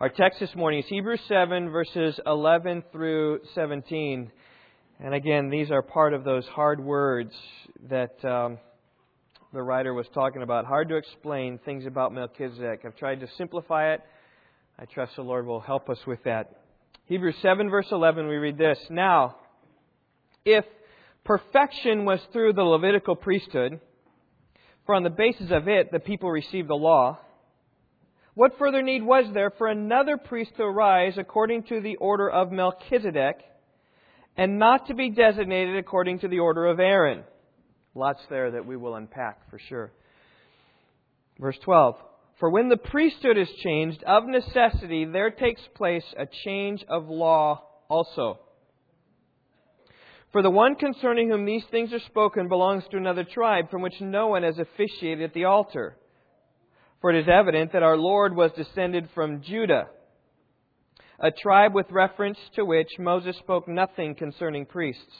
Our text this morning is Hebrews 7, verses 11 through 17. And again, these are part of those hard words that um, the writer was talking about. Hard to explain things about Melchizedek. I've tried to simplify it. I trust the Lord will help us with that. Hebrews 7, verse 11, we read this Now, if perfection was through the Levitical priesthood, for on the basis of it the people received the law, what further need was there for another priest to arise according to the order of Melchizedek, and not to be designated according to the order of Aaron? Lots there that we will unpack for sure. Verse 12. For when the priesthood is changed, of necessity there takes place a change of law also. For the one concerning whom these things are spoken belongs to another tribe from which no one has officiated at the altar. For it is evident that our Lord was descended from Judah, a tribe with reference to which Moses spoke nothing concerning priests.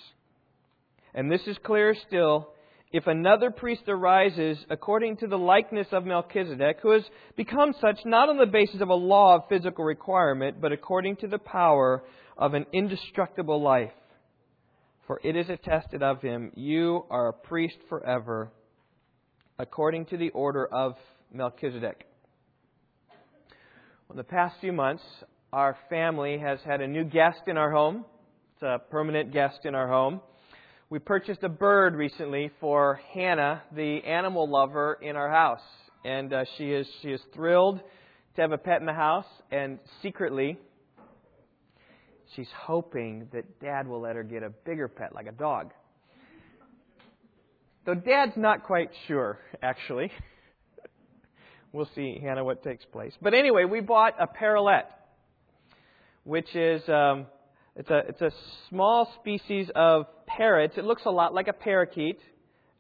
And this is clearer still if another priest arises according to the likeness of Melchizedek, who has become such not on the basis of a law of physical requirement, but according to the power of an indestructible life. For it is attested of him, You are a priest forever, according to the order of Melchizedek. Well, the past few months, our family has had a new guest in our home. It's a permanent guest in our home. We purchased a bird recently for Hannah, the animal lover in our house, and uh, she is she is thrilled to have a pet in the house. And secretly, she's hoping that Dad will let her get a bigger pet, like a dog. Though Dad's not quite sure, actually. we'll see, Hannah, what takes place. But anyway, we bought a parrotlet, which is um, it's a it's a small species of parrot. It looks a lot like a parakeet,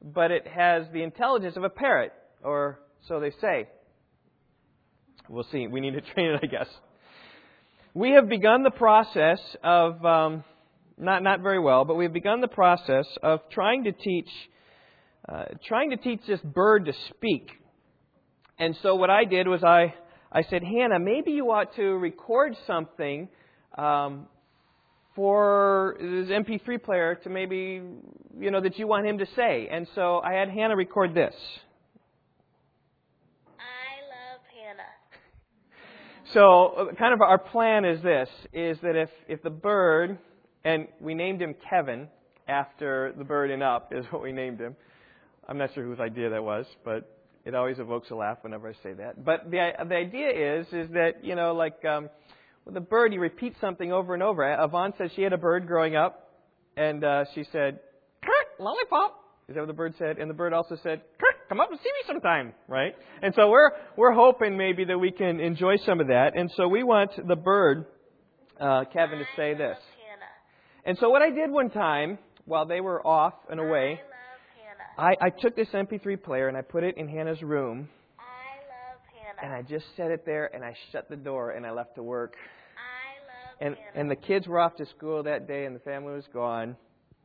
but it has the intelligence of a parrot, or so they say. We'll see. We need to train it, I guess. We have begun the process of, um, not, not very well, but we've begun the process of trying to teach, uh, trying to teach this bird to speak. And so what I did was I, I said, Hannah, maybe you ought to record something um, for this MP3 player to maybe, you know, that you want him to say. And so I had Hannah record this. I love Hannah. So, uh, kind of our plan is this: is that if if the bird, and we named him Kevin after the bird in Up, is what we named him. I'm not sure whose idea that was, but it always evokes a laugh whenever I say that. But the the idea is is that you know like um, with a bird, you repeat something over and over. Yvonne said she had a bird growing up, and uh, she said, "Kurt, lollipop." Is that what the bird said? And the bird also said, Kurt, come up and see me sometime, right? And so we're we're hoping maybe that we can enjoy some of that. And so we want the bird, uh, Kevin, to say this. And so what I did one time while they were off and away, I, I took this MP3 player and I put it in Hannah's room. I love Hannah. And I just set it there and I shut the door and I left to work. I love and and the kids were off to school that day and the family was gone.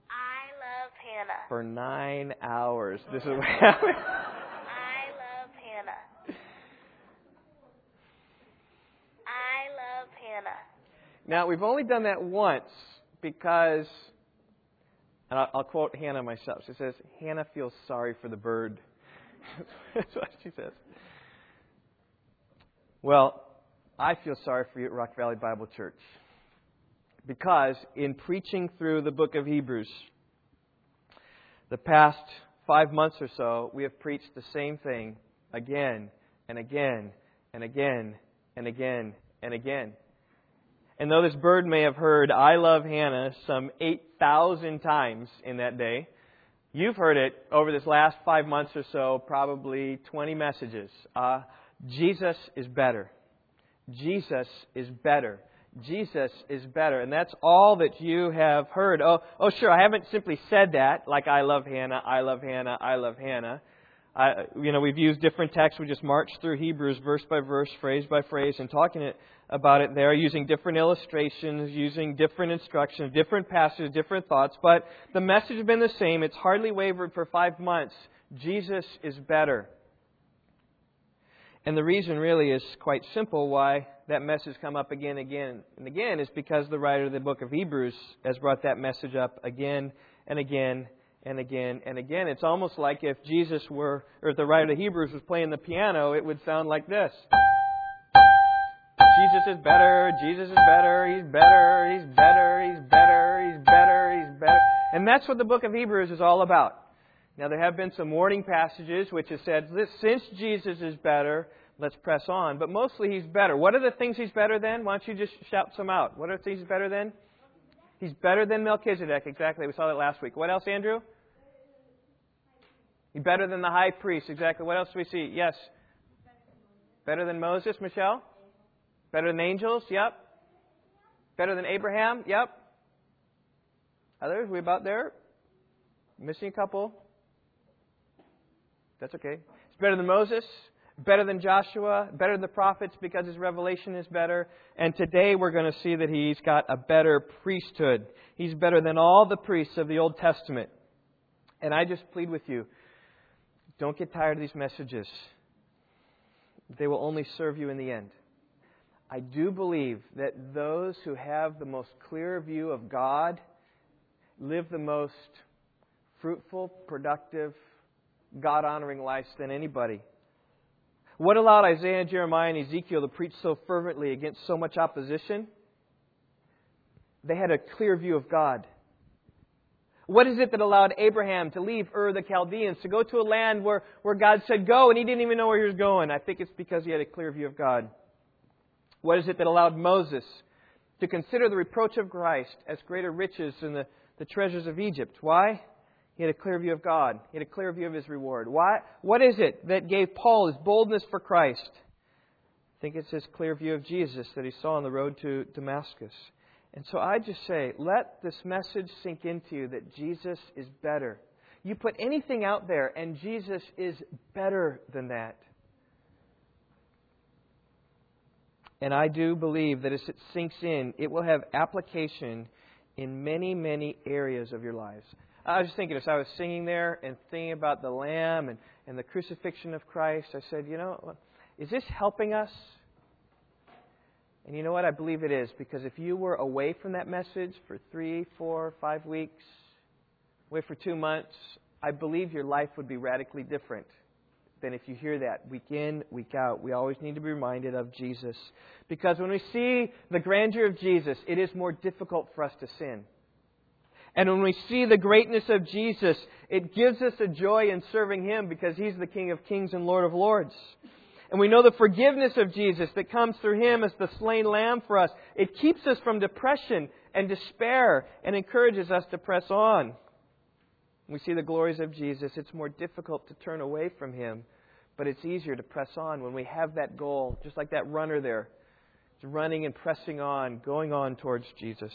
I love Hannah. For nine hours. This is what happened. I love Hannah. I love Hannah. Now, we've only done that once because, and I'll, quote Hannah myself. She says, Hannah feels sorry for the bird. That's what she says. Well, I feel sorry for you at Rock Valley Bible Church. Because in preaching through the book of Hebrews, the past five months or so, we have preached the same thing again and again and again and again and again. And though this bird may have heard I love Hannah some 8,000 times in that day, you've heard it over this last five months or so, probably 20 messages. Uh, Jesus is better. Jesus is better. Jesus is better. And that's all that you have heard. Oh, oh, sure, I haven't simply said that, like I love Hannah, I love Hannah, I love Hannah. I, you know, we've used different texts. We just marched through Hebrews verse by verse, phrase by phrase, and talking it, about it there, using different illustrations, using different instructions, different passages, different thoughts. But the message has been the same. It's hardly wavered for five months. Jesus is better. And the reason really is quite simple why that message come up again and again and again is because the writer of the book of Hebrews has brought that message up again and again and again and again. It's almost like if Jesus were, or if the writer of Hebrews was playing the piano, it would sound like this. Jesus is better, Jesus is better, he's better, he's better, he's better, he's better, he's better. And that's what the book of Hebrews is all about. Now, there have been some warning passages which have said, since Jesus is better, let's press on. But mostly he's better. What are the things he's better than? Why don't you just shout some out? What are the things he's better than? He's better than Melchizedek, exactly. We saw that last week. What else, Andrew? He's better than the high priest, exactly. What else do we see? Yes. Better than Moses, Michelle? Better than angels? Yep. Better than Abraham? Yep. Others? We about there? Missing a couple? That's okay. It's better than Moses, better than Joshua, better than the prophets because his revelation is better. And today we're going to see that he's got a better priesthood. He's better than all the priests of the Old Testament. And I just plead with you don't get tired of these messages. They will only serve you in the end. I do believe that those who have the most clear view of God live the most fruitful, productive, God honoring lives than anybody. What allowed Isaiah, Jeremiah, and Ezekiel to preach so fervently against so much opposition? They had a clear view of God. What is it that allowed Abraham to leave Ur the Chaldeans, to go to a land where, where God said go, and he didn't even know where he was going? I think it's because he had a clear view of God. What is it that allowed Moses to consider the reproach of Christ as greater riches than the, the treasures of Egypt? Why? He had a clear view of God. He had a clear view of his reward. Why? What is it that gave Paul his boldness for Christ? I think it's his clear view of Jesus that he saw on the road to Damascus. And so I just say, let this message sink into you that Jesus is better. You put anything out there, and Jesus is better than that. And I do believe that as it sinks in, it will have application in many, many areas of your lives. I was just thinking as I was singing there and thinking about the Lamb and, and the crucifixion of Christ, I said, you know, is this helping us? And you know what? I believe it is because if you were away from that message for three, four, five weeks, away for two months, I believe your life would be radically different than if you hear that week in, week out. We always need to be reminded of Jesus. Because when we see the grandeur of Jesus, it is more difficult for us to sin. And when we see the greatness of Jesus, it gives us a joy in serving Him because He's the King of kings and Lord of lords. And we know the forgiveness of Jesus that comes through Him as the slain lamb for us. It keeps us from depression and despair and encourages us to press on. We see the glories of Jesus. It's more difficult to turn away from Him, but it's easier to press on when we have that goal, just like that runner there. It's running and pressing on, going on towards Jesus.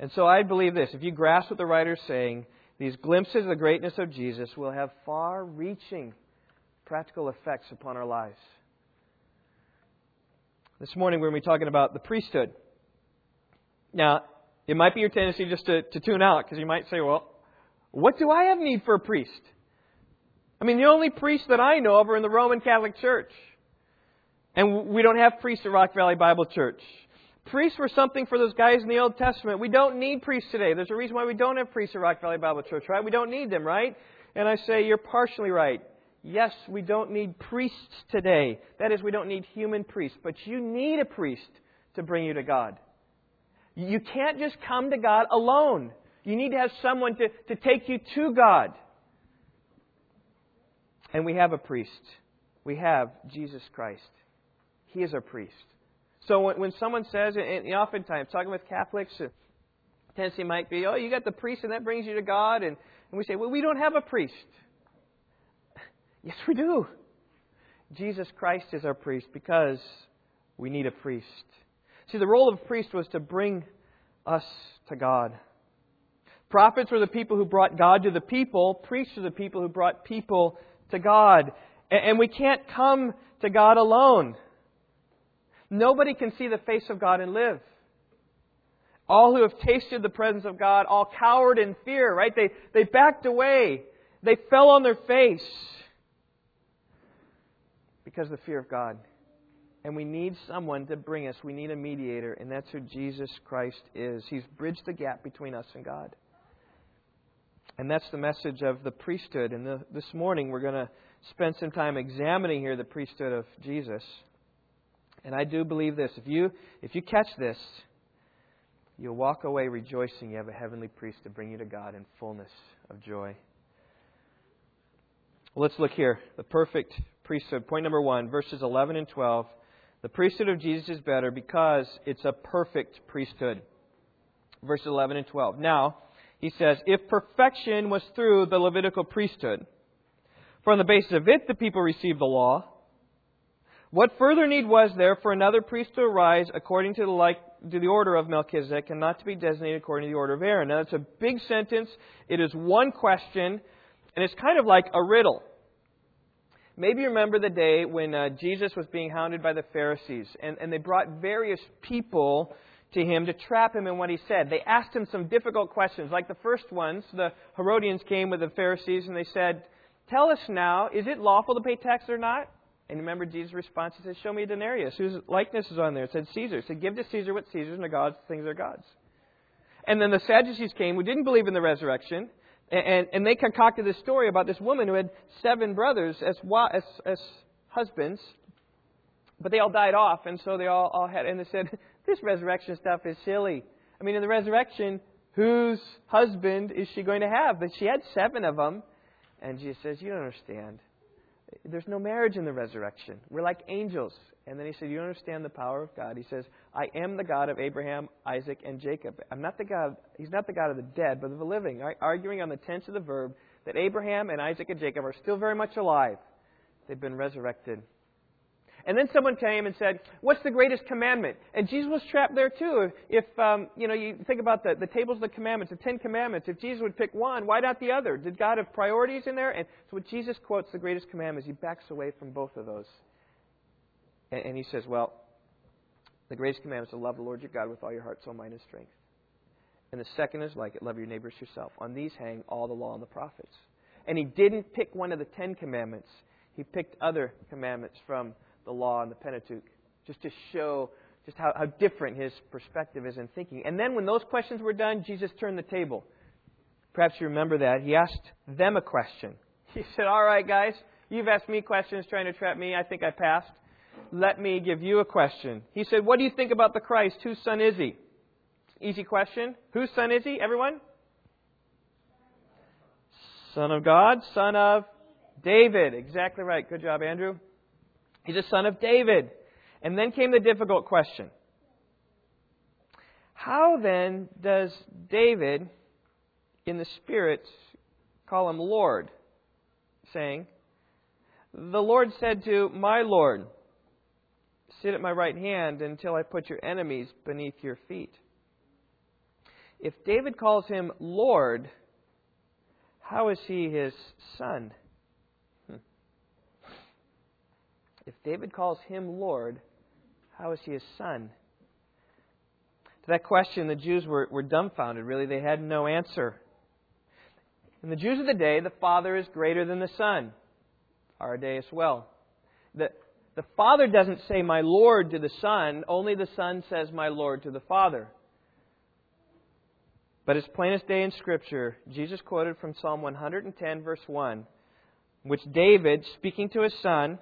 And so I believe this if you grasp what the writer is saying, these glimpses of the greatness of Jesus will have far reaching practical effects upon our lives. This morning we're going to be talking about the priesthood. Now, it might be your tendency just to, to tune out because you might say, well, what do I have need for a priest? I mean, the only priests that I know of are in the Roman Catholic Church. And we don't have priests at Rock Valley Bible Church. Priests were something for those guys in the Old Testament. We don't need priests today. There's a reason why we don't have priests at Rock Valley Bible Church, right? We don't need them, right? And I say, you're partially right. Yes, we don't need priests today. That is, we don't need human priests. But you need a priest to bring you to God. You can't just come to God alone. You need to have someone to, to take you to God. And we have a priest. We have Jesus Christ. He is our priest. So when, when someone says, and oftentimes talking with Catholics, uh, the tendency might be, oh, you got the priest and that brings you to God. And, and we say, well, we don't have a priest. Yes, we do. Jesus Christ is our priest because we need a priest. See, the role of a priest was to bring us to God. Prophets were the people who brought God to the people. Priests are the people who brought people to God. And we can't come to God alone. Nobody can see the face of God and live. All who have tasted the presence of God all cowered in fear, right? They, they backed away. They fell on their face because of the fear of God. And we need someone to bring us. We need a mediator, and that's who Jesus Christ is. He's bridged the gap between us and God. And that's the message of the priesthood. And the, this morning we're going to spend some time examining here the priesthood of Jesus. And I do believe this. If you if you catch this, you'll walk away rejoicing you have a heavenly priest to bring you to God in fullness of joy. Well, let's look here. The perfect priesthood. Point number one, verses 11 and 12. The priesthood of Jesus is better because it's a perfect priesthood. Verses 11 and 12. Now, he says, if perfection was through the Levitical priesthood, for on the basis of it the people received the law, what further need was there for another priest to arise according to the, like, to the order of Melchizedek and not to be designated according to the order of Aaron? Now, that's a big sentence. It is one question, and it's kind of like a riddle. Maybe you remember the day when uh, Jesus was being hounded by the Pharisees, and, and they brought various people to him to trap him in what he said. They asked him some difficult questions. Like the first ones, the Herodians came with the Pharisees and they said, Tell us now, is it lawful to pay tax or not? And remember Jesus' response? He said, Show me a denarius. Whose likeness is on there? It said Caesar. Said, Give to Caesar what Caesar's and to God's things are God's. And then the Sadducees came who didn't believe in the resurrection. And, and they concocted this story about this woman who had seven brothers as, as, as husbands, but they all died off, and so they all, all had, and they said, This resurrection stuff is silly. I mean, in the resurrection, whose husband is she going to have? But she had seven of them. And Jesus says, You don't understand. There's no marriage in the resurrection. We're like angels. And then he said, You don't understand the power of God. He says, I am the God of Abraham, Isaac, and Jacob. I'm not the God, he's not the God of the dead, but of the living. Arguing on the tense of the verb that Abraham and Isaac and Jacob are still very much alive. They've been resurrected. And then someone came and said, What's the greatest commandment? And Jesus was trapped there too. If, um, you know, you think about the, the tables of the commandments, the Ten Commandments, if Jesus would pick one, why not the other? Did God have priorities in there? And so when Jesus quotes the greatest commandments, he backs away from both of those. And, and he says, Well, the greatest commandment is to love the Lord your God with all your heart, soul, mind, and strength. And the second is like it, love your neighbors yourself. On these hang all the law and the prophets. And he didn't pick one of the Ten Commandments. He picked other commandments from the law and the Pentateuch, just to show just how, how different his perspective is in thinking. And then when those questions were done, Jesus turned the table. Perhaps you remember that. He asked them a question. He said, All right, guys, you've asked me questions trying to trap me. I think I passed. Let me give you a question. He said, What do you think about the Christ? Whose son is he? Easy question. Whose son is he, everyone? Son of God, son of David. Exactly right. Good job, Andrew. He's a son of David. And then came the difficult question How then does David, in the Spirit, call him Lord? Saying, The Lord said to my Lord, Sit at my right hand until I put your enemies beneath your feet. If David calls him Lord, how is he his son? If David calls him Lord, how is he his son? To that question, the Jews were, were dumbfounded, really. They had no answer. In the Jews of the day, the Father is greater than the Son. Our day as well. The, the Father doesn't say, My Lord, to the Son, only the Son says, My Lord, to the Father. But as plain as day in Scripture, Jesus quoted from Psalm 110, verse 1, which David, speaking to his son,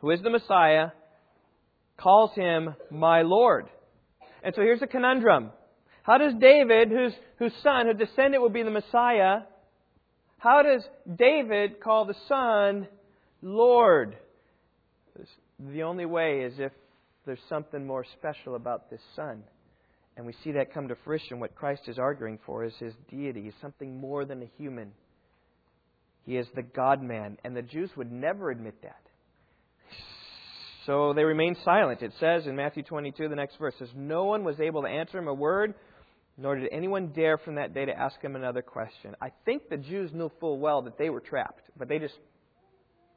who is the Messiah, calls him my Lord. And so here's a conundrum. How does David, whose, whose son, whose descendant will be the Messiah, how does David call the Son Lord? The only way is if there's something more special about this Son. And we see that come to fruition. What Christ is arguing for is his deity. He's something more than a human. He is the God man. And the Jews would never admit that. So they remained silent. It says in Matthew 22, the next verse says, No one was able to answer him a word, nor did anyone dare from that day to ask him another question. I think the Jews knew full well that they were trapped, but they just,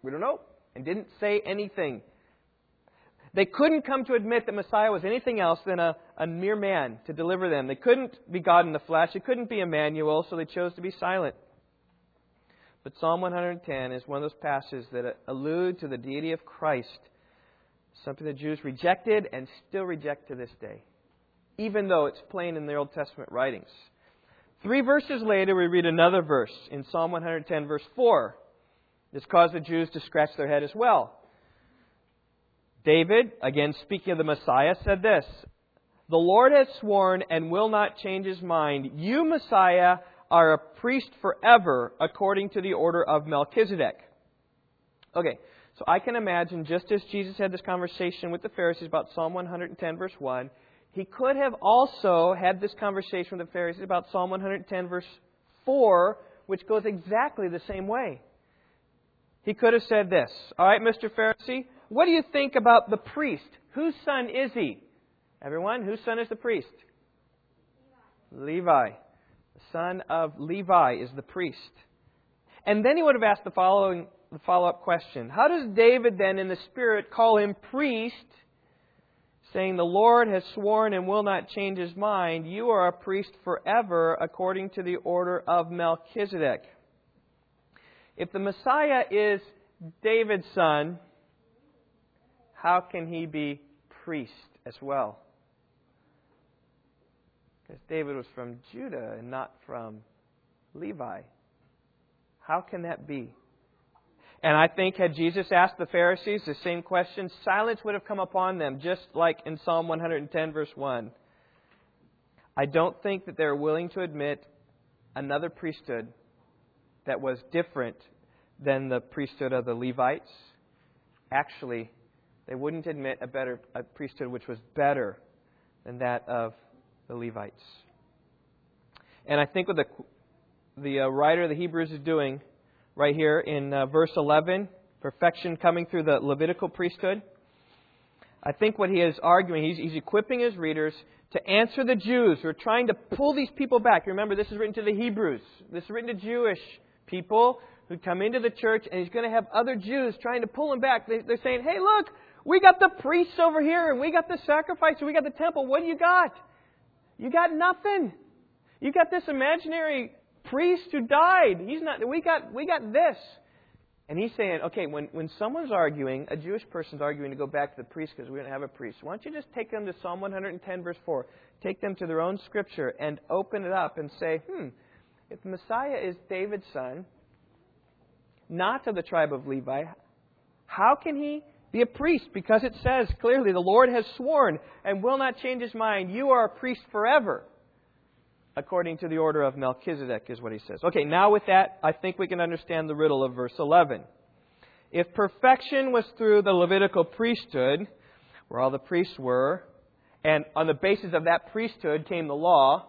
we don't know, and didn't say anything. They couldn't come to admit that Messiah was anything else than a, a mere man to deliver them. They couldn't be God in the flesh. It couldn't be Emmanuel, so they chose to be silent. But Psalm 110 is one of those passages that uh, allude to the deity of Christ Something the Jews rejected and still reject to this day, even though it's plain in the Old Testament writings. Three verses later, we read another verse in Psalm 110, verse 4. This caused the Jews to scratch their head as well. David, again speaking of the Messiah, said this The Lord has sworn and will not change his mind. You, Messiah, are a priest forever according to the order of Melchizedek. Okay, so I can imagine just as Jesus had this conversation with the Pharisees about Psalm 110, verse 1, he could have also had this conversation with the Pharisees about Psalm 110, verse 4, which goes exactly the same way. He could have said this All right, Mr. Pharisee, what do you think about the priest? Whose son is he? Everyone, whose son is the priest? Levi. Levi. The son of Levi is the priest. And then he would have asked the following the follow-up question. How does David then in the spirit call him priest, saying the Lord has sworn and will not change his mind, you are a priest forever according to the order of Melchizedek. If the Messiah is David's son, how can he be priest as well? Because David was from Judah and not from Levi. How can that be? And I think had Jesus asked the Pharisees the same question, silence would have come upon them, just like in Psalm 110, verse 1. I don't think that they're willing to admit another priesthood that was different than the priesthood of the Levites. Actually, they wouldn't admit a better a priesthood which was better than that of the Levites. And I think what the the uh, writer of the Hebrews is doing right here in uh, verse 11, perfection coming through the Levitical priesthood. I think what he is arguing, he's, he's equipping his readers to answer the Jews who are trying to pull these people back. Remember, this is written to the Hebrews. This is written to Jewish people who come into the church, and he's going to have other Jews trying to pull them back. They, they're saying, hey, look, we got the priests over here, and we got the sacrifice, and we got the temple. What do you got? You got nothing. You got this imaginary priest who died. He's not. We got. We got this. And he's saying, okay, when, when someone's arguing, a Jewish person's arguing to go back to the priest because we don't have a priest, why don't you just take them to Psalm 110, verse 4? Take them to their own scripture and open it up and say, hmm, if Messiah is David's son, not of the tribe of Levi, how can he be a priest? Because it says clearly, the Lord has sworn and will not change his mind. You are a priest forever according to the order of Melchizedek, is what he says. Okay, now with that, I think we can understand the riddle of verse 11. If perfection was through the Levitical priesthood, where all the priests were, and on the basis of that priesthood came the law,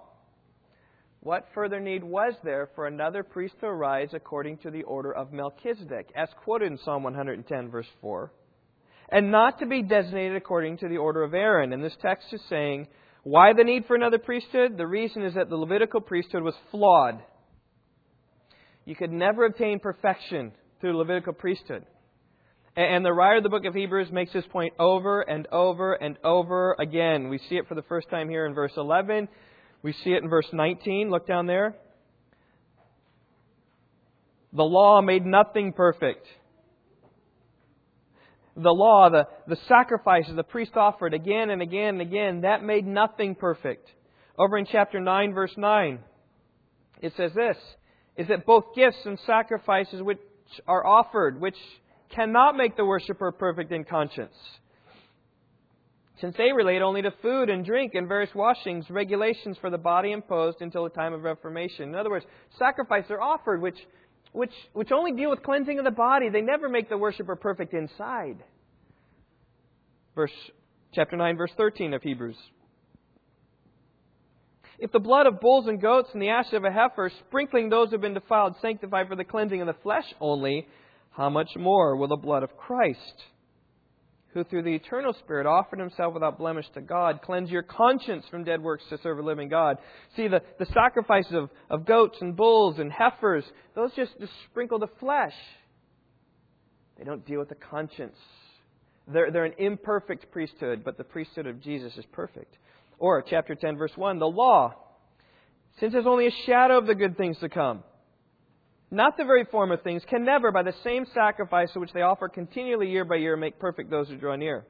what further need was there for another priest to arise according to the order of Melchizedek, as quoted in Psalm 110, verse 4, and not to be designated according to the order of Aaron? And this text is saying why the need for another priesthood? The reason is that the Levitical priesthood was flawed. You could never obtain perfection through the Levitical priesthood. And the writer of the book of Hebrews makes this point over and over and over again. We see it for the first time here in verse 11. We see it in verse 19. Look down there. The law made nothing perfect the law, the, the sacrifices the priest offered again and again and again, that made nothing perfect. Over in chapter 9, verse 9, it says this is that both gifts and sacrifices which are offered, which cannot make the worshiper perfect in conscience, since they relate only to food and drink and various washings, regulations for the body imposed until the time of Reformation. In other words, sacrifices are offered which which, which only deal with cleansing of the body. They never make the worshiper perfect inside. Verse, chapter 9, verse 13 of Hebrews. If the blood of bulls and goats and the ashes of a heifer, sprinkling those who have been defiled, sanctify for the cleansing of the flesh only, how much more will the blood of Christ, who through the eternal Spirit offered himself without blemish to God, cleanse your conscience from dead works to serve a living God. See, the, the sacrifices of, of goats and bulls and heifers, those just, just sprinkle the flesh. They don't deal with the conscience. They're, they're an imperfect priesthood, but the priesthood of Jesus is perfect. Or, chapter 10, verse 1, the law, since it's only a shadow of the good things to come, not the very form of things, can never, by the same sacrifice which they offer continually year by year, make perfect those who draw near.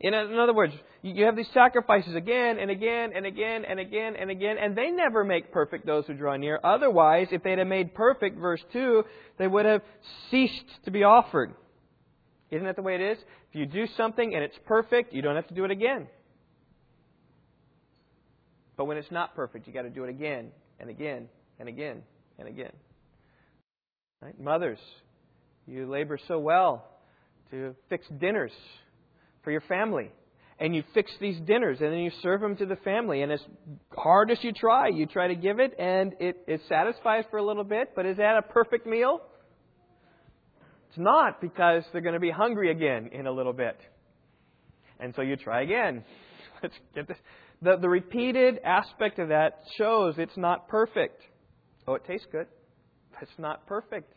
In, in other words, you have these sacrifices again and again and again and again and again, and they never make perfect those who draw near. Otherwise, if they'd have made perfect, verse 2, they would have ceased to be offered. Isn't that the way it is? If you do something and it's perfect, you don't have to do it again. But when it's not perfect, you've got to do it again and again and again and again. Right? Mothers, you labor so well to fix dinners for your family. And you fix these dinners and then you serve them to the family. And as hard as you try, you try to give it and it, it satisfies for a little bit, but is that a perfect meal? It's not because they're going to be hungry again in a little bit. And so you try again. Let's get this. The, the repeated aspect of that shows it's not perfect. Oh, it tastes good, but it's not perfect.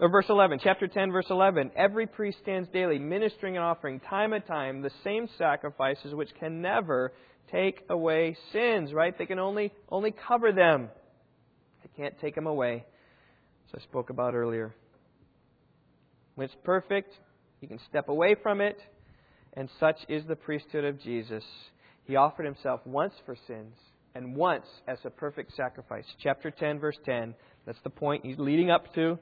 Or verse 11, chapter 10, verse 11. Every priest stands daily, ministering and offering time and time the same sacrifices which can never take away sins, right? They can only, only cover them. They can't take them away, as I spoke about earlier. When it's perfect, you can step away from it, and such is the priesthood of Jesus. He offered himself once for sins and once as a perfect sacrifice. Chapter 10, verse 10. That's the point he's leading up to.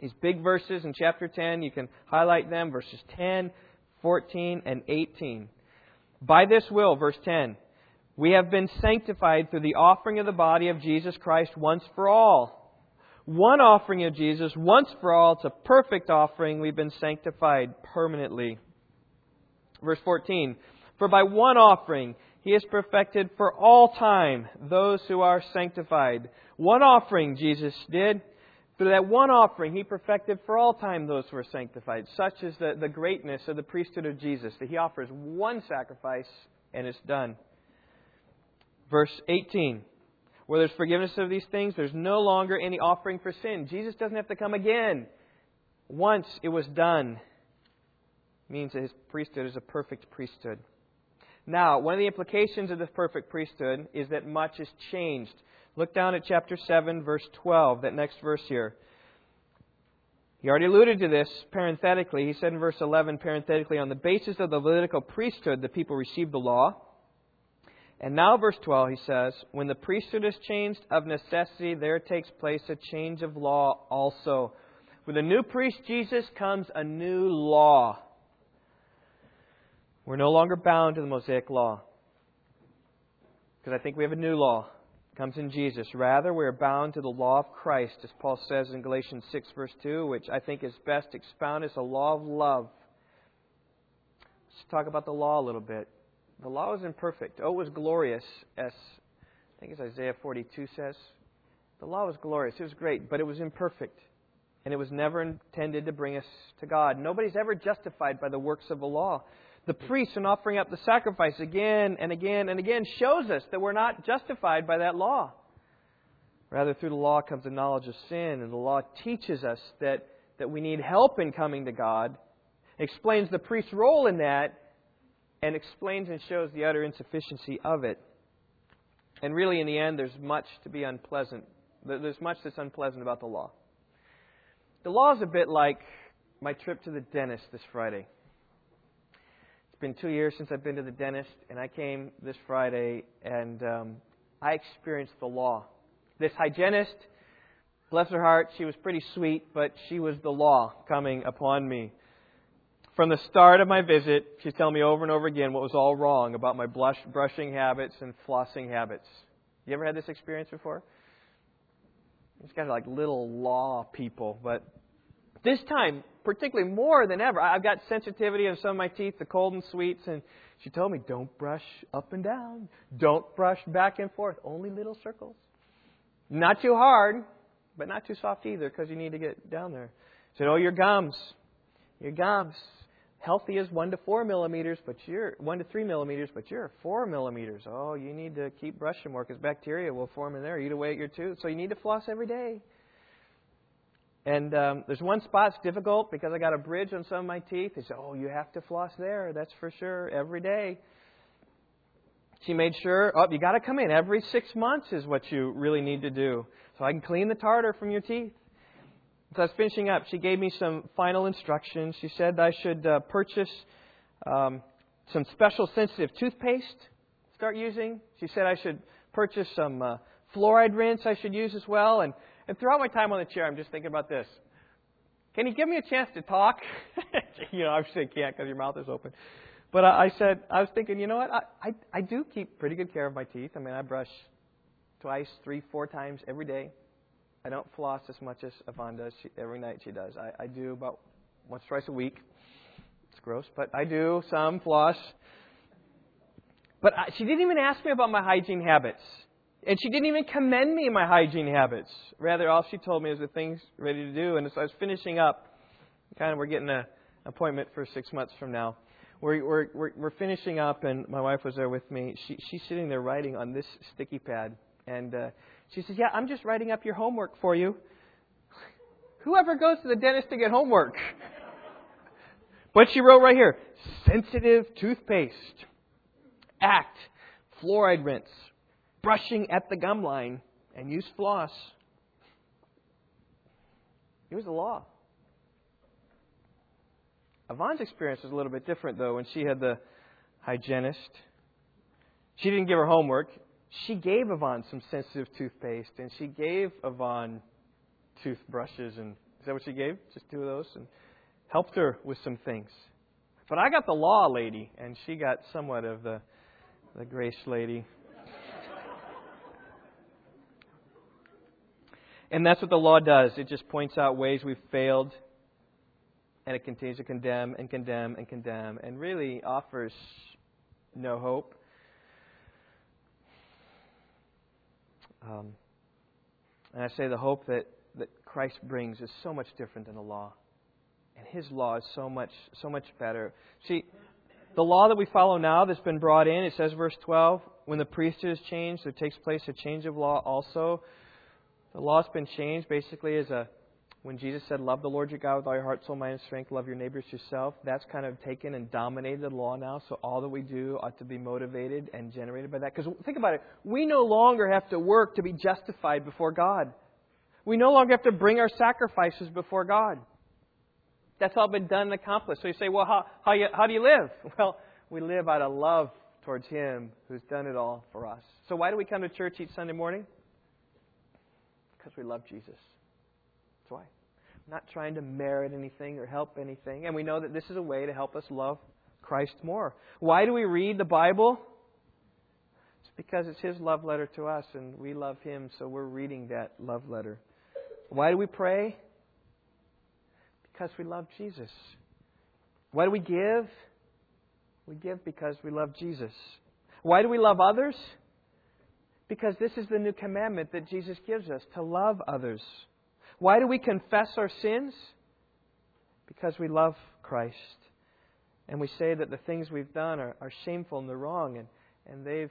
These big verses in chapter 10, you can highlight them, verses 10, 14, and 18. By this will, verse 10, we have been sanctified through the offering of the body of Jesus Christ once for all. One offering of Jesus once for all. It's a perfect offering. We've been sanctified permanently. Verse 14, for by one offering he has perfected for all time those who are sanctified. One offering Jesus did. Through that one offering, he perfected for all time those who are sanctified. Such is the, the greatness of the priesthood of Jesus, that he offers one sacrifice and it's done. Verse 18. Where there's forgiveness of these things, there's no longer any offering for sin. Jesus doesn't have to come again. Once it was done, means that his priesthood is a perfect priesthood. Now, one of the implications of the perfect priesthood is that much is changed. Look down at chapter 7, verse 12, that next verse here. He already alluded to this parenthetically. He said in verse 11, parenthetically, on the basis of the Levitical priesthood, the people received the law. And now, verse 12, he says, when the priesthood is changed, of necessity there takes place a change of law also. With the new priest Jesus comes a new law. We're no longer bound to the Mosaic law. Because I think we have a new law It comes in Jesus. Rather, we are bound to the law of Christ, as Paul says in Galatians 6, verse 2, which I think is best expounded as a law of love. Let's talk about the law a little bit. The law was imperfect. Oh, it was glorious, as I think it's Isaiah 42 says. The law was glorious. It was great, but it was imperfect. And it was never intended to bring us to God. Nobody's ever justified by the works of the law the priest in offering up the sacrifice again and again and again shows us that we're not justified by that law. Rather, through the law comes the knowledge of sin, and the law teaches us that, that we need help in coming to God, explains the priest's role in that, and explains and shows the utter insufficiency of it. And really, in the end, there's much to be unpleasant. There's much that's unpleasant about the law. The law is a bit like my trip to the dentist this Friday been two years since I've been to the dentist, and I came this Friday, and um, I experienced the law. This hygienist, bless her heart, she was pretty sweet, but she was the law coming upon me. From the start of my visit, she's telling me over and over again what was all wrong about my blush, brushing habits and flossing habits. You ever had this experience before? It's kind of like little law people, but this time, particularly more than ever, I've got sensitivity on some of my teeth, the cold and sweets, and she told me, don't brush up and down. Don't brush back and forth. Only little circles. Not too hard, but not too soft either because you need to get down there. Said, oh, your gums. Your gums. Healthy is one to four millimeters, but you're one to three millimeters, but you're four millimeters. Oh, you need to keep brushing more because bacteria will form in there. Eat away at your tooth, so you need to floss every day. And um, there's one spot that's difficult because I got a bridge on some of my teeth. They said, "Oh, you have to floss there. That's for sure every day." She made sure, "Oh, you got to come in every six months is what you really need to do, so I can clean the tartar from your teeth." So I was finishing up. She gave me some final instructions. She said I should uh, purchase um, some special sensitive toothpaste. Start using. She said I should purchase some uh, fluoride rinse. I should use as well. And and throughout my time on the chair, I'm just thinking about this. Can you give me a chance to talk? you know, obviously I can't because your mouth is open. But I, I said, I was thinking, you know what? I, I, I do keep pretty good care of my teeth. I mean, I brush twice, three, four times every day. I don't floss as much as Yvonne does. She, every night she does. I, I do about once, twice a week. It's gross, but I do some floss. But I, she didn't even ask me about my hygiene habits. And she didn't even commend me in my hygiene habits. Rather, all she told me was the things ready to do. And as I was finishing up, kind of we're getting an appointment for six months from now. We're, we're, we're, we're finishing up, and my wife was there with me. She, she's sitting there writing on this sticky pad. And uh, she says, Yeah, I'm just writing up your homework for you. Whoever goes to the dentist to get homework? but she wrote right here sensitive toothpaste, act, fluoride rinse, brushing at the gum line, and use floss. It was the law. Yvonne's experience was a little bit different, though, when she had the hygienist. She didn't give her homework. She gave Yvonne some sensitive toothpaste, and she gave Yvonne toothbrushes, and is that what she gave? Just two of those, and helped her with some things. But I got the law lady, and she got somewhat of the the grace lady. And that's what the law does. It just points out ways we've failed, and it continues to condemn and condemn and condemn, and really offers no hope. Um, and I say the hope that, that Christ brings is so much different than the law. And his law is so much so much better. See, the law that we follow now that's been brought in, it says verse 12, when the priesthood is changed, there takes place a change of law also. The law's been changed basically as a when Jesus said, Love the Lord your God with all your heart, soul, mind, and strength, love your neighbors yourself, that's kind of taken and dominated the law now. So all that we do ought to be motivated and generated by that. Because think about it. We no longer have to work to be justified before God. We no longer have to bring our sacrifices before God. That's all been done and accomplished. So you say, well, how, how, you, how do you live? Well, we live out of love towards Him who's done it all for us. So why do we come to church each Sunday morning? Because we love Jesus. That's why. not trying to merit anything or help anything. And we know that this is a way to help us love Christ more. Why do we read the Bible? It's because it's His love letter to us, and we love Him, so we're reading that love letter. Why do we pray? Because we love Jesus. Why do we give? We give because we love Jesus. Why do we love others? Because this is the new commandment that Jesus gives us to love others. Why do we confess our sins? Because we love Christ. And we say that the things we've done are, are shameful and they're wrong and, and they've,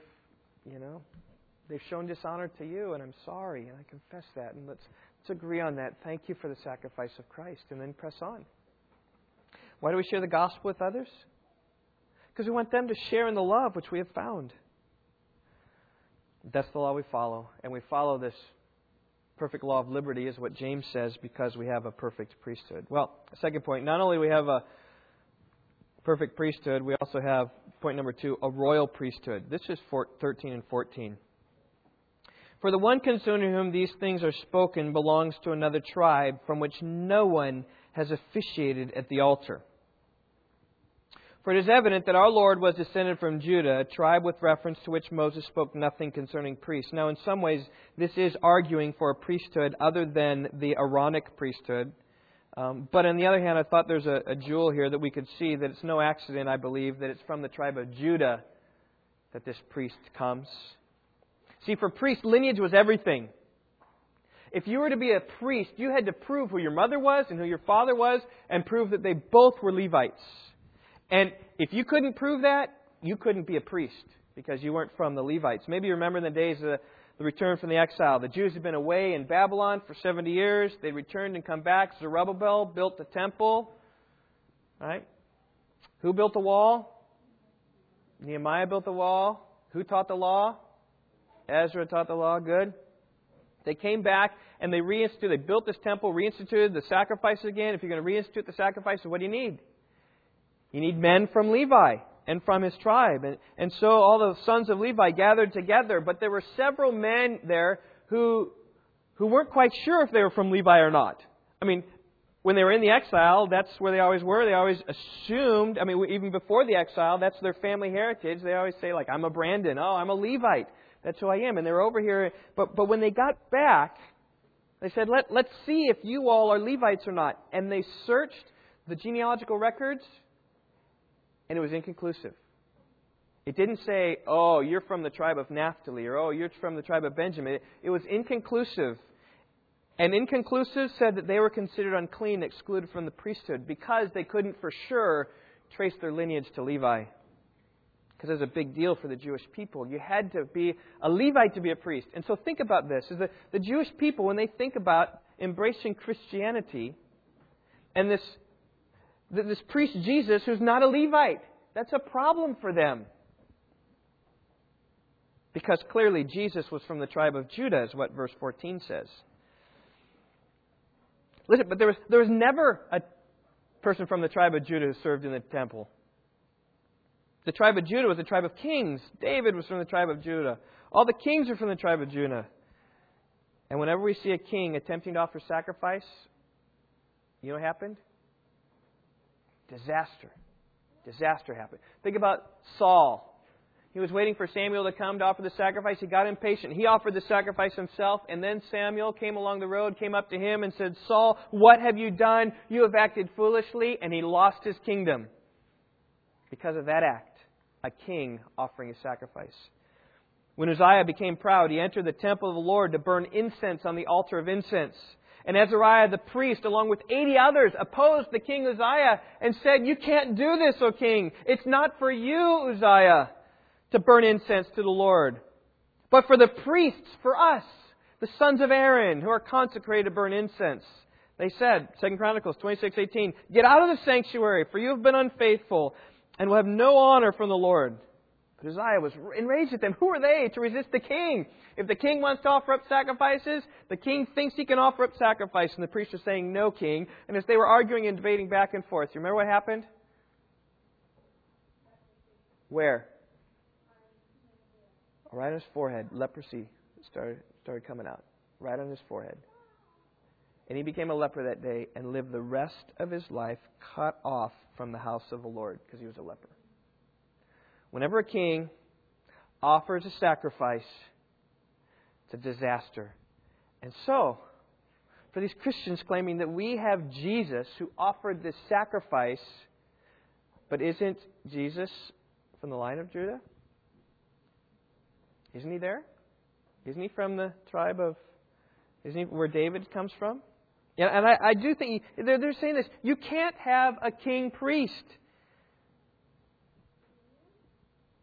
you know, they've shown dishonor to you and I'm sorry and I confess that. And let's, let's agree on that. Thank you for the sacrifice of Christ and then press on. Why do we share the gospel with others? Because we want them to share in the love which we have found. That's the law we follow. And we follow this perfect law of liberty, is what James says, because we have a perfect priesthood. Well, second point, not only we have a perfect priesthood, we also have, point number two, a royal priesthood. This is 13 and 14. For the one concerning whom these things are spoken belongs to another tribe from which no one has officiated at the altar. For it is evident that our Lord was descended from Judah, a tribe with reference to which Moses spoke nothing concerning priests. Now, in some ways, this is arguing for a priesthood other than the Aaronic priesthood. Um, but on the other hand, I thought there's a, a jewel here that we could see that it's no accident, I believe, that it's from the tribe of Judah that this priest comes. See, for priests, lineage was everything. If you were to be a priest, you had to prove who your mother was and who your father was and prove that they both were Levites. And if you couldn't prove that, you couldn't be a priest because you weren't from the Levites. Maybe you remember in the days of the return from the exile. The Jews had been away in Babylon for 70 years. They returned and come back. Zerubbabel built the temple. Right? Who built the wall? Nehemiah built the wall. Who taught the law? Ezra taught the law. Good. They came back and they reinstituted, they built this temple, reinstituted the sacrifices again. If you're going to reinstitute the sacrifices, what do you need? You need men from Levi and from his tribe. And, and so all the sons of Levi gathered together, but there were several men there who, who weren't quite sure if they were from Levi or not. I mean, when they were in the exile, that's where they always were. They always assumed, I mean, even before the exile, that's their family heritage. They always say, like, I'm a Brandon. Oh, I'm a Levite. That's who I am. And they're over here. But, but when they got back, they said, Let, let's see if you all are Levites or not. And they searched the genealogical records, and it was inconclusive. It didn't say, oh, you're from the tribe of Naphtali, or oh, you're from the tribe of Benjamin. It, was inconclusive. And inconclusive said that they were considered unclean, excluded from the priesthood, because they couldn't for sure trace their lineage to Levi. Because it was a big deal for the Jewish people. You had to be a Levite to be a priest. And so think about this. Is that the Jewish people, when they think about embracing Christianity, and this, this priest Jesus who's not a Levite, that's a problem for them. Because clearly Jesus was from the tribe of Judah, is what verse 14 says. Listen, but there was, there was never a person from the tribe of Judah who served in the temple. The tribe of Judah was a tribe of kings. David was from the tribe of Judah. All the kings are from the tribe of Judah. And whenever we see a king attempting to offer sacrifice, you know what happened? Disaster. Disaster happened. Think about Saul. He was waiting for Samuel to come to offer the sacrifice. He got impatient. He offered the sacrifice himself, and then Samuel came along the road, came up to him, and said, Saul, what have you done? You have acted foolishly, and he lost his kingdom because of that act, a king offering a sacrifice. When Uzziah became proud, he entered the temple of the Lord to burn incense on the altar of incense. And Azariah the priest, along with 80 others, opposed the king Uzziah and said, You can't do this, O king. It's not for you, Uzziah to burn incense to the Lord, but for the priests, for us, the sons of Aaron, who are consecrated to burn incense. They said, 2 Chronicles 26:18, "Get out of the sanctuary, for you have been unfaithful, and will have no honor from the Lord." Uzziah was enraged at them. Who are they to resist the king? If the king wants to offer up sacrifices, the king thinks he can offer up sacrifice, and the priests are saying, "No, king." And as they were arguing and debating back and forth, you remember what happened? Where? right on his forehead, leprosy started, started coming out, right on his forehead. And he became a leper that day and lived the rest of his life cut off from the house of the Lord because he was a leper. Whenever a king offers a sacrifice, it's a disaster. And so, for these Christians claiming that we have Jesus who offered this sacrifice, but isn't Jesus from the line of Judah? Isn't he there? Isn't he from the tribe of, isn't he where David comes from? Yeah, and I, I do think they're, they're saying this. You can't have a king priest.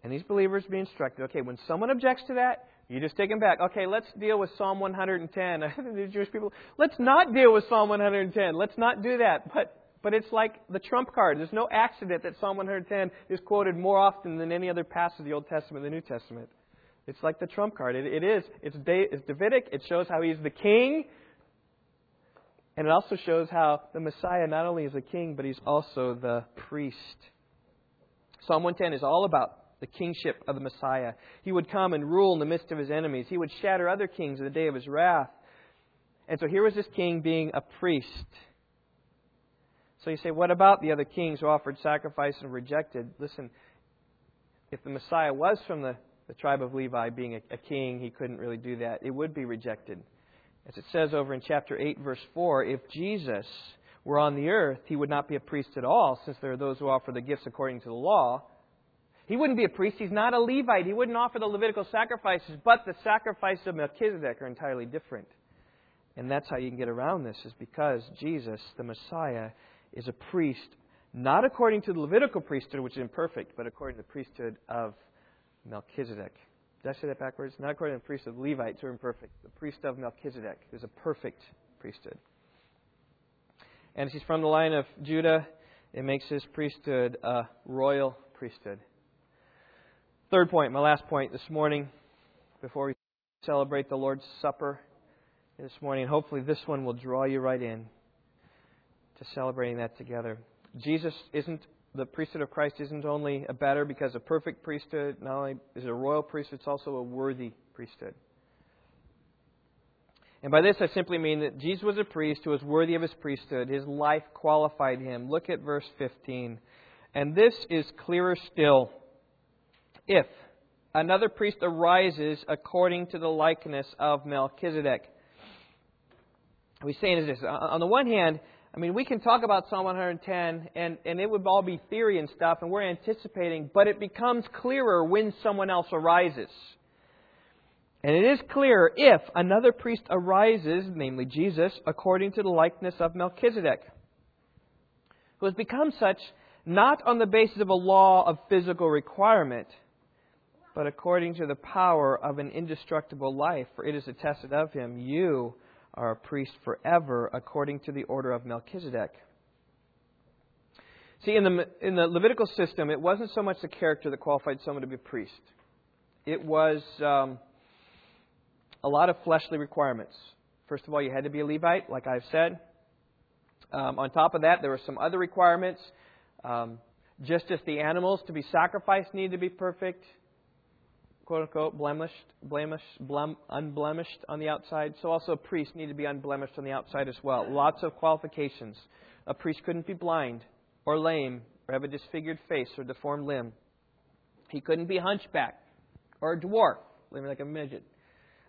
And these believers be instructed. Okay, when someone objects to that, you just take them back. Okay, let's deal with Psalm 110. the Jewish people, let's not deal with Psalm 110. Let's not do that. But but it's like the trump card. There's no accident that Psalm 110 is quoted more often than any other passage of the Old Testament, the New Testament. It's like the trump card. it, it is. It's, it's Davidic. It shows how he's the king. And it also shows how the Messiah not only is a king, but he's also the priest. Psalm 110 is all about the kingship of the Messiah. He would come and rule in the midst of his enemies. He would shatter other kings in the day of his wrath. And so here was this king being a priest. So you say, what about the other kings who offered sacrifice and rejected? Listen, if the Messiah was from the the tribe of Levi being a, a king, he couldn't really do that. It would be rejected. As it says over in chapter 8, verse 4, if Jesus were on the earth, he would not be a priest at all, since there are those who offer the gifts according to the law. He wouldn't be a priest. He's not a Levite. He wouldn't offer the Levitical sacrifices, but the sacrifices of Melchizedek are entirely different. And that's how you can get around this, is because Jesus, the Messiah, is a priest, not according to the Levitical priesthood, which is imperfect, but according to the priesthood of Melchizedek. Did I say that backwards? Not according to the priesthood of Levites who are imperfect. The priest of Melchizedek is a perfect priesthood. And he's from the line of Judah, it makes his priesthood a royal priesthood. Third point, my last point this morning, before we celebrate the Lord's Supper this morning. Hopefully, this one will draw you right in to celebrating that together. Jesus isn't the priesthood of Christ isn't only a better because a perfect priesthood, not only is it a royal priesthood, it's also a worthy priesthood. And by this I simply mean that Jesus was a priest who was worthy of his priesthood. His life qualified him. Look at verse 15. And this is clearer still. If another priest arises according to the likeness of Melchizedek. What he's saying is this. On the one hand, I mean, we can talk about Psalm 110, and, and it would all be theory and stuff, and we're anticipating, but it becomes clearer when someone else arises. And it is clear if another priest arises, namely Jesus, according to the likeness of Melchizedek, who has become such not on the basis of a law of physical requirement, but according to the power of an indestructible life. For it is attested of him, You are a priest forever, according to the order of Melchizedek. See, in the, in the Levitical system, it wasn't so much the character that qualified someone to be a priest, it was. Um, a lot of fleshly requirements. First of all, you had to be a Levite, like I've said. Um, on top of that, there were some other requirements. Um, just as the animals to be sacrificed needed to be perfect, quote unquote, blemished, blemished, blem, unblemished on the outside, so also priests need to be unblemished on the outside as well. Lots of qualifications. A priest couldn't be blind or lame or have a disfigured face or deformed limb. He couldn't be hunchback or a dwarf, living like a midget.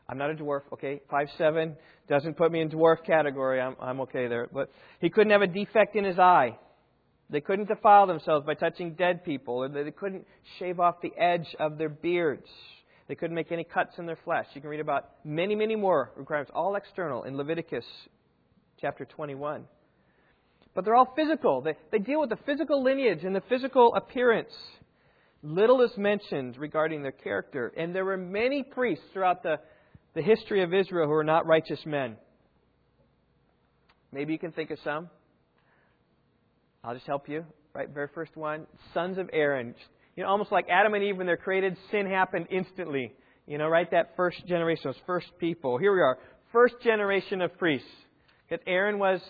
I'm not a dwarf, okay? Five seven doesn't put me in dwarf category. I'm, I'm okay there. But he couldn't have a defect in his eye. They couldn't defile themselves by touching dead people, or they couldn't shave off the edge of their beards. They couldn't make any cuts in their flesh. You can read about many, many more requirements, all external, in Leviticus chapter 21. But they're all physical. They, they deal with the physical lineage and the physical appearance. Little is mentioned regarding their character. And there were many priests throughout the the history of Israel who were not righteous men. Maybe you can think of some. I'll just help you. Right, very first one, sons of Aaron. You know, almost like Adam and Eve when they're created, sin happened instantly. You know, right? That first generation, those first people. Here we are, first generation of priests. Because Aaron was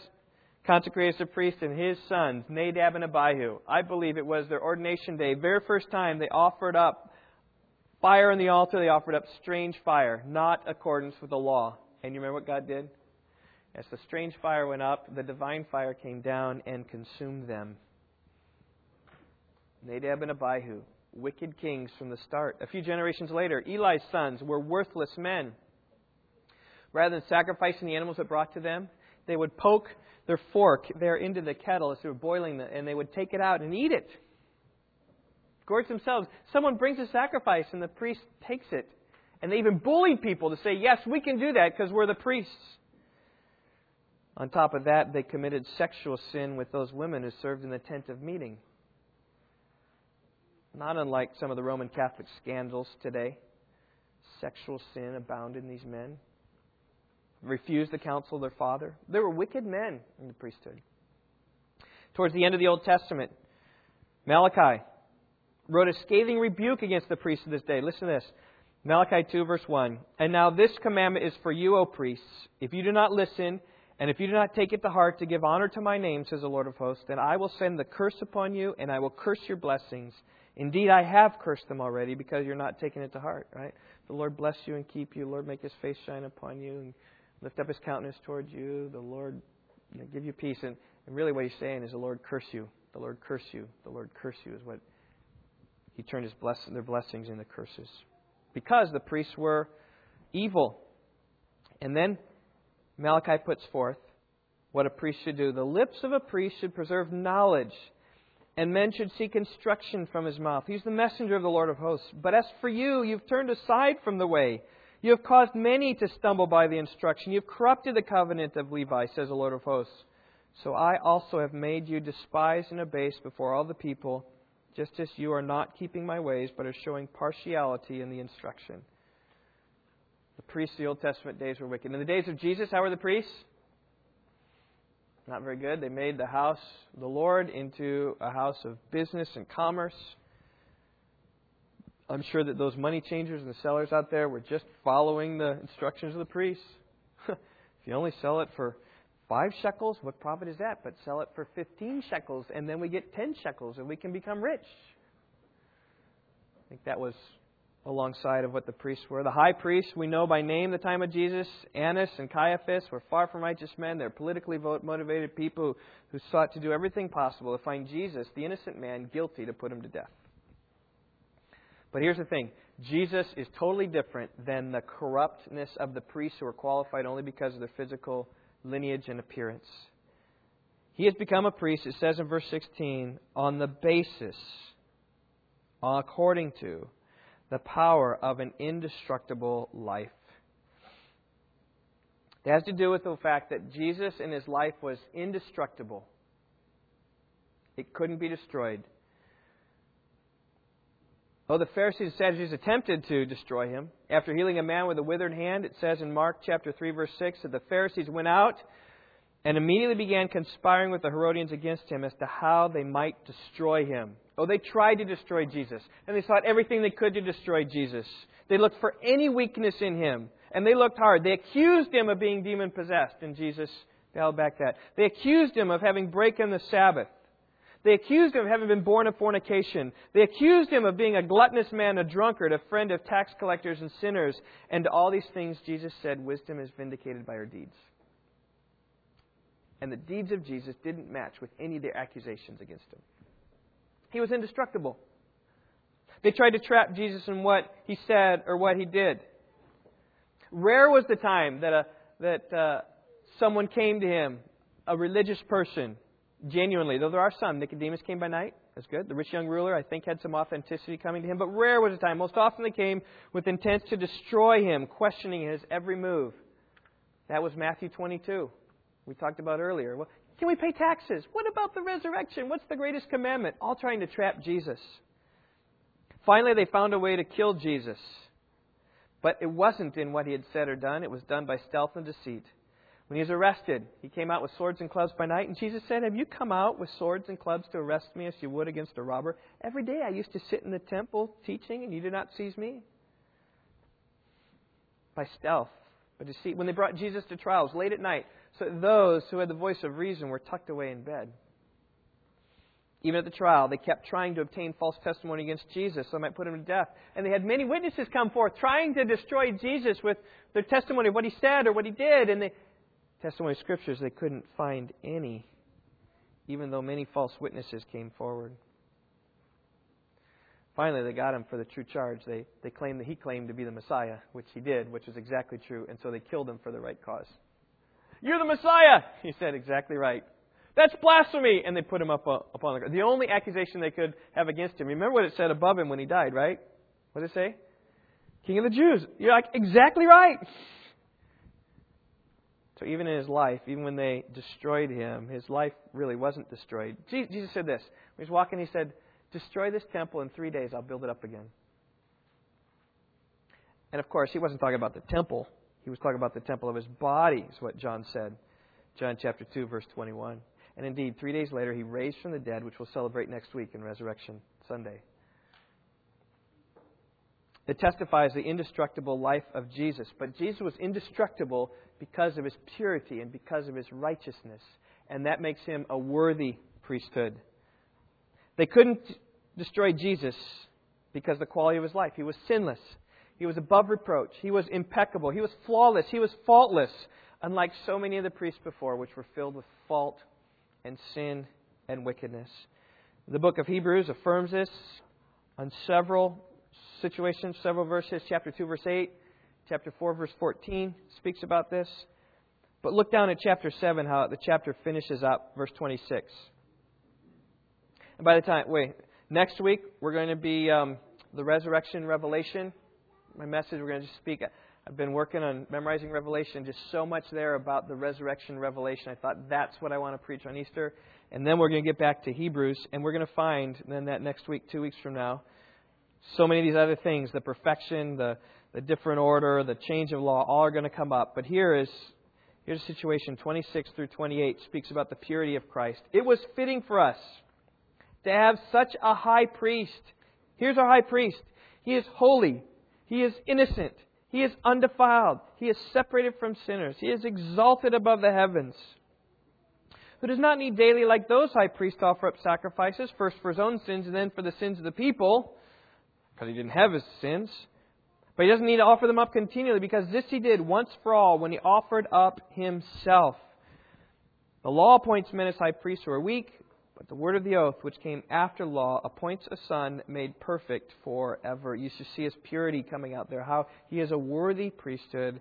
consecrated as a priest, and his sons, Nadab and Abihu. I believe it was their ordination day. Very first time they offered up fire on the altar, they offered up strange fire, not accordance with the law. And you remember what God did? As the strange fire went up, the divine fire came down and consumed them. Nadab and Abihu, wicked kings from the start. A few generations later, Eli's sons were worthless men. Rather than sacrificing the animals that brought to them, they would poke their fork there into the kettle as they were boiling it, and they would take it out and eat it gorge themselves. Someone brings a sacrifice and the priest takes it. And they even bully people to say, yes, we can do that because we're the priests. On top of that, they committed sexual sin with those women who served in the tent of meeting. Not unlike some of the Roman Catholic scandals today. Sexual sin abounded in these men. Refused the counsel of their father. There were wicked men in the priesthood. Towards the end of the Old Testament, Malachi wrote a scathing rebuke against the priests of this day. Listen to this. Malachi 2, verse 1. And now this commandment is for you, O priests. If you do not listen, and if you do not take it to heart to give honor to my name, says the Lord of hosts, then I will send the curse upon you, and I will curse your blessings. Indeed, I have cursed them already because you're not taking it to heart, right? The Lord bless you and keep you. The Lord make his face shine upon you and lift up his countenance towards you. The Lord you know, give you peace. And, and really what he's saying is the Lord curse you. The Lord curse you. The Lord curse you is what he turned his bless- their blessings into curses. Because the priests were evil. And then Malachi puts forth what a priest should do. The lips of a priest should preserve knowledge, and men should seek instruction from his mouth. He's the messenger of the Lord of hosts. But as for you, you've turned aside from the way. You have caused many to stumble by the instruction. You've corrupted the covenant of Levi, says the Lord of hosts. So I also have made you despised and abased before all the people just as you are not keeping my ways, but are showing partiality in the instruction. The priests of the Old Testament days were wicked. In the days of Jesus, how were the priests? Not very good. They made the house the Lord into a house of business and commerce. I'm sure that those money changers and the sellers out there were just following the instructions of the priests. if you only sell it for five shekels, what profit is that? But sell it for 15 shekels, and then we get 10 shekels, and we can become rich. I think that was alongside of what the priests were. The high priests, we know by name the time of Jesus, Annas and Caiaphas, were far from righteous men. They're politically motivated people who sought to do everything possible to find Jesus, the innocent man, guilty to put him to death. But here's the thing Jesus is totally different than the corruptness of the priests who are qualified only because of their physical lineage and appearance. He has become a priest, it says in verse 16, on the basis, according to, the power of an indestructible life. It has to do with the fact that Jesus in his life was indestructible. It couldn't be destroyed. Oh, the Pharisees and Sadducees attempted to destroy him. After healing a man with a withered hand, it says in Mark chapter 3, verse 6, that the Pharisees went out and immediately began conspiring with the Herodians against him as to how they might destroy him. Oh, they tried to destroy Jesus, and they sought everything they could to destroy Jesus. They looked for any weakness in him, and they looked hard. They accused him of being demon possessed, and Jesus held back that. They accused him of having broken the Sabbath. They accused him of having been born of fornication. They accused him of being a gluttonous man, a drunkard, a friend of tax collectors and sinners. And all these things, Jesus said, Wisdom is vindicated by her deeds. And the deeds of Jesus didn't match with any of their accusations against him. He was indestructible. They tried to trap Jesus in what he said or what he did. Rare was the time that, a, that uh, someone came to him, a religious person, genuinely, though there are some. Nicodemus came by night. That's good. The rich young ruler, I think, had some authenticity coming to him, but rare was the time. Most often they came with intent to destroy him, questioning his every move. That was Matthew 22. We talked about earlier. Well, can we pay taxes? What about the resurrection? What's the greatest commandment? All trying to trap Jesus. Finally, they found a way to kill Jesus. But it wasn't in what he had said or done, it was done by stealth and deceit. When he was arrested, he came out with swords and clubs by night, and Jesus said, Have you come out with swords and clubs to arrest me as you would against a robber? Every day I used to sit in the temple teaching, and you did not seize me. By stealth, by deceit. When they brought Jesus to trials late at night, so those who had the voice of reason were tucked away in bed. Even at the trial, they kept trying to obtain false testimony against Jesus so they might put him to death. And they had many witnesses come forth trying to destroy Jesus with their testimony of what he said or what he did. And the testimony of scriptures, they couldn't find any, even though many false witnesses came forward. Finally, they got him for the true charge. They, they claimed that he claimed to be the Messiah, which he did, which was exactly true, and so they killed him for the right cause. You're the Messiah! He said, Exactly right. That's blasphemy! And they put him up uh, upon the ground. The only accusation they could have against him. Remember what it said above him when he died, right? What did it say? King of the Jews. You're like, exactly right! So even in his life, even when they destroyed him, his life really wasn't destroyed. Jesus said this. When he was walking, he said, Destroy this temple in three days, I'll build it up again. And of course, he wasn't talking about the temple. He was talking about the temple of his body, is what John said. John chapter 2, verse 21. And indeed, three days later, he raised from the dead, which we'll celebrate next week in Resurrection Sunday. It testifies the indestructible life of Jesus. But Jesus was indestructible because of his purity and because of his righteousness. And that makes him a worthy priesthood. They couldn't destroy Jesus because of the quality of his life. He was sinless. He was above reproach. He was impeccable. He was flawless. He was faultless, unlike so many of the priests before, which were filled with fault and sin and wickedness. The book of Hebrews affirms this on several situations, several verses. Chapter 2, verse 8, chapter 4, verse 14 speaks about this. But look down at chapter 7, how the chapter finishes up, verse 26. And by the time, wait, next week we're going to be um, the resurrection revelation my message, we're going to just speak. I've been working on memorizing Revelation, just so much there about the resurrection revelation. I thought that's what I want to preach on Easter. And then we're going to get back to Hebrews, and we're going to find, then that next week, two weeks from now, so many of these other things the perfection, the, the different order, the change of law, all are going to come up. But here is here's a situation 26 through 28 speaks about the purity of Christ. It was fitting for us to have such a high priest. Here's our high priest. He is holy, he is innocent. He is undefiled. He is separated from sinners. He is exalted above the heavens. who does not need daily, like those high priests, offer up sacrifices, first for his own sins and then for the sins of the people, because he didn't have his sins. But he doesn't need to offer them up continually, because this he did once for all when he offered up himself. The law appoints men as high priests who are weak, but the word of the oath, which came after law, appoints a son made perfect forever. You should see his purity coming out there, how he is a worthy priesthood.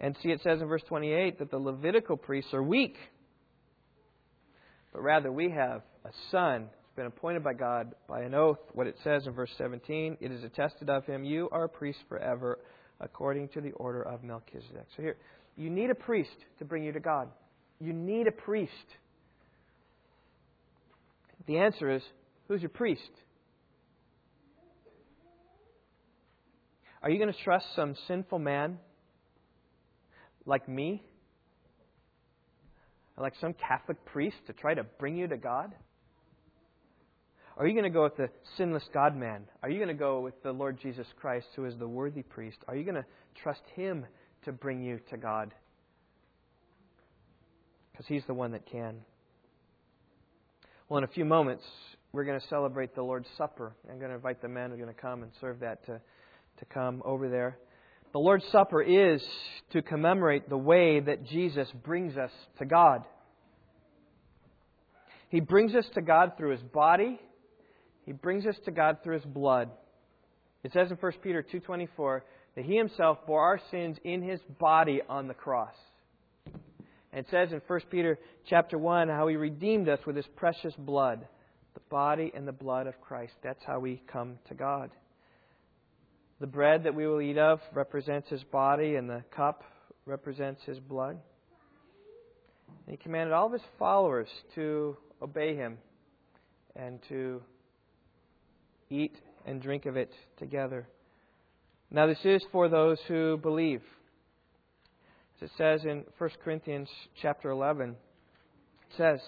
And see, it says in verse 28 that the Levitical priests are weak. But rather, we have a son who's been appointed by God by an oath. What it says in verse 17, it is attested of him, You are a priest forever, according to the order of Melchizedek. So here, you need a priest to bring you to God. You need a priest. The answer is who's your priest? Are you going to trust some sinful man like me? Like some Catholic priest to try to bring you to God? Are you going to go with the sinless God man? Are you going to go with the Lord Jesus Christ, who is the worthy priest? Are you going to trust him to bring you to God? Because he's the one that can. Well, in a few moments, we're going to celebrate the Lord's Supper. I'm going to invite the men who are going to come and serve that to, to come over there. The Lord's Supper is to commemorate the way that Jesus brings us to God. He brings us to God through His body. He brings us to God through His blood. It says in 1 Peter 2.24 that He Himself bore our sins in His body on the cross. And it says in 1 Peter chapter 1 how he redeemed us with his precious blood, the body and the blood of Christ. That's how we come to God. The bread that we will eat of represents his body, and the cup represents his blood. And he commanded all of his followers to obey him and to eat and drink of it together. Now, this is for those who believe. As it says in 1 Corinthians chapter 11, it says,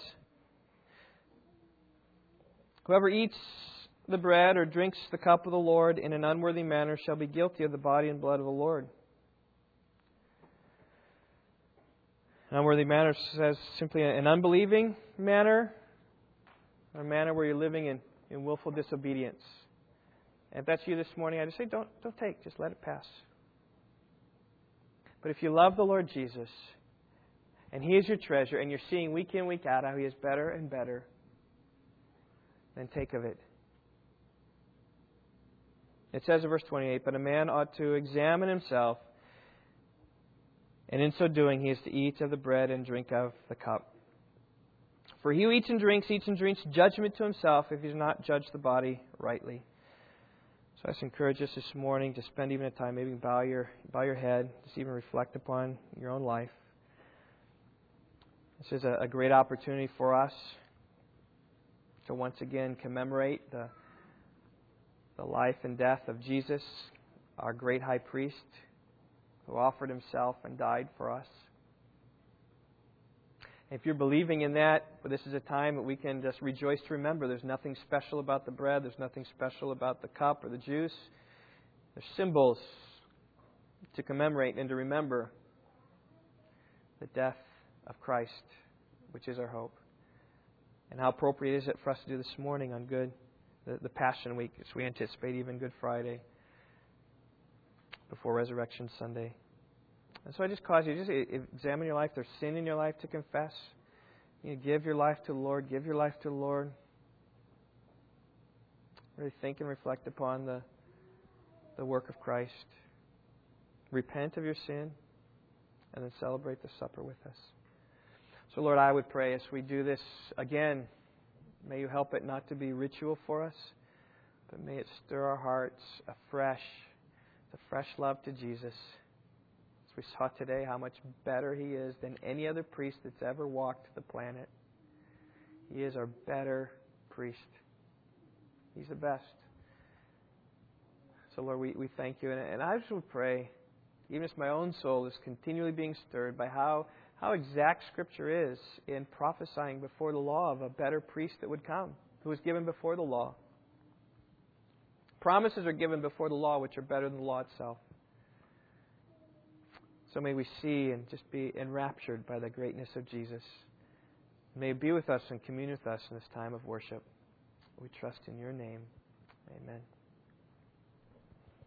Whoever eats the bread or drinks the cup of the Lord in an unworthy manner shall be guilty of the body and blood of the Lord. An unworthy manner says simply an unbelieving manner, a manner where you're living in, in willful disobedience. And if that's you this morning, I just say, don't, don't take, just let it pass. But if you love the Lord Jesus, and He is your treasure, and you're seeing week in, week out how He is better and better, then take of it. It says in verse 28 But a man ought to examine himself, and in so doing, he is to eat of the bread and drink of the cup. For he who eats and drinks, eats and drinks judgment to himself if he does not judge the body rightly. So I just encourage us this morning to spend even a time, maybe bow your bow your head, just even reflect upon your own life. This is a, a great opportunity for us to once again commemorate the the life and death of Jesus, our great high priest, who offered himself and died for us. If you're believing in that, this is a time that we can just rejoice to remember there's nothing special about the bread, there's nothing special about the cup or the juice. They're symbols to commemorate and to remember the death of Christ, which is our hope. And how appropriate is it for us to do this morning on Good, the, the Passion Week, as we anticipate even Good Friday before Resurrection Sunday. And so I just cause you to just examine your life. There's sin in your life to confess. You know, give your life to the Lord. Give your life to the Lord. Really think and reflect upon the, the work of Christ. Repent of your sin, and then celebrate the supper with us. So, Lord, I would pray as we do this again, may you help it not to be ritual for us, but may it stir our hearts afresh, the fresh love to Jesus we saw today how much better he is than any other priest that's ever walked the planet. He is our better priest. He's the best. So, Lord, we, we thank you. And, I just would pray, even as my own soul is continually being stirred by how, how exact Scripture is in prophesying before the law of a better priest that would come, who was given before the law. Promises are given before the law which are better than the law itself. So may we see and just be enraptured by the greatness of Jesus. May be with us and commune with us in this time of worship. We trust in your name. Amen.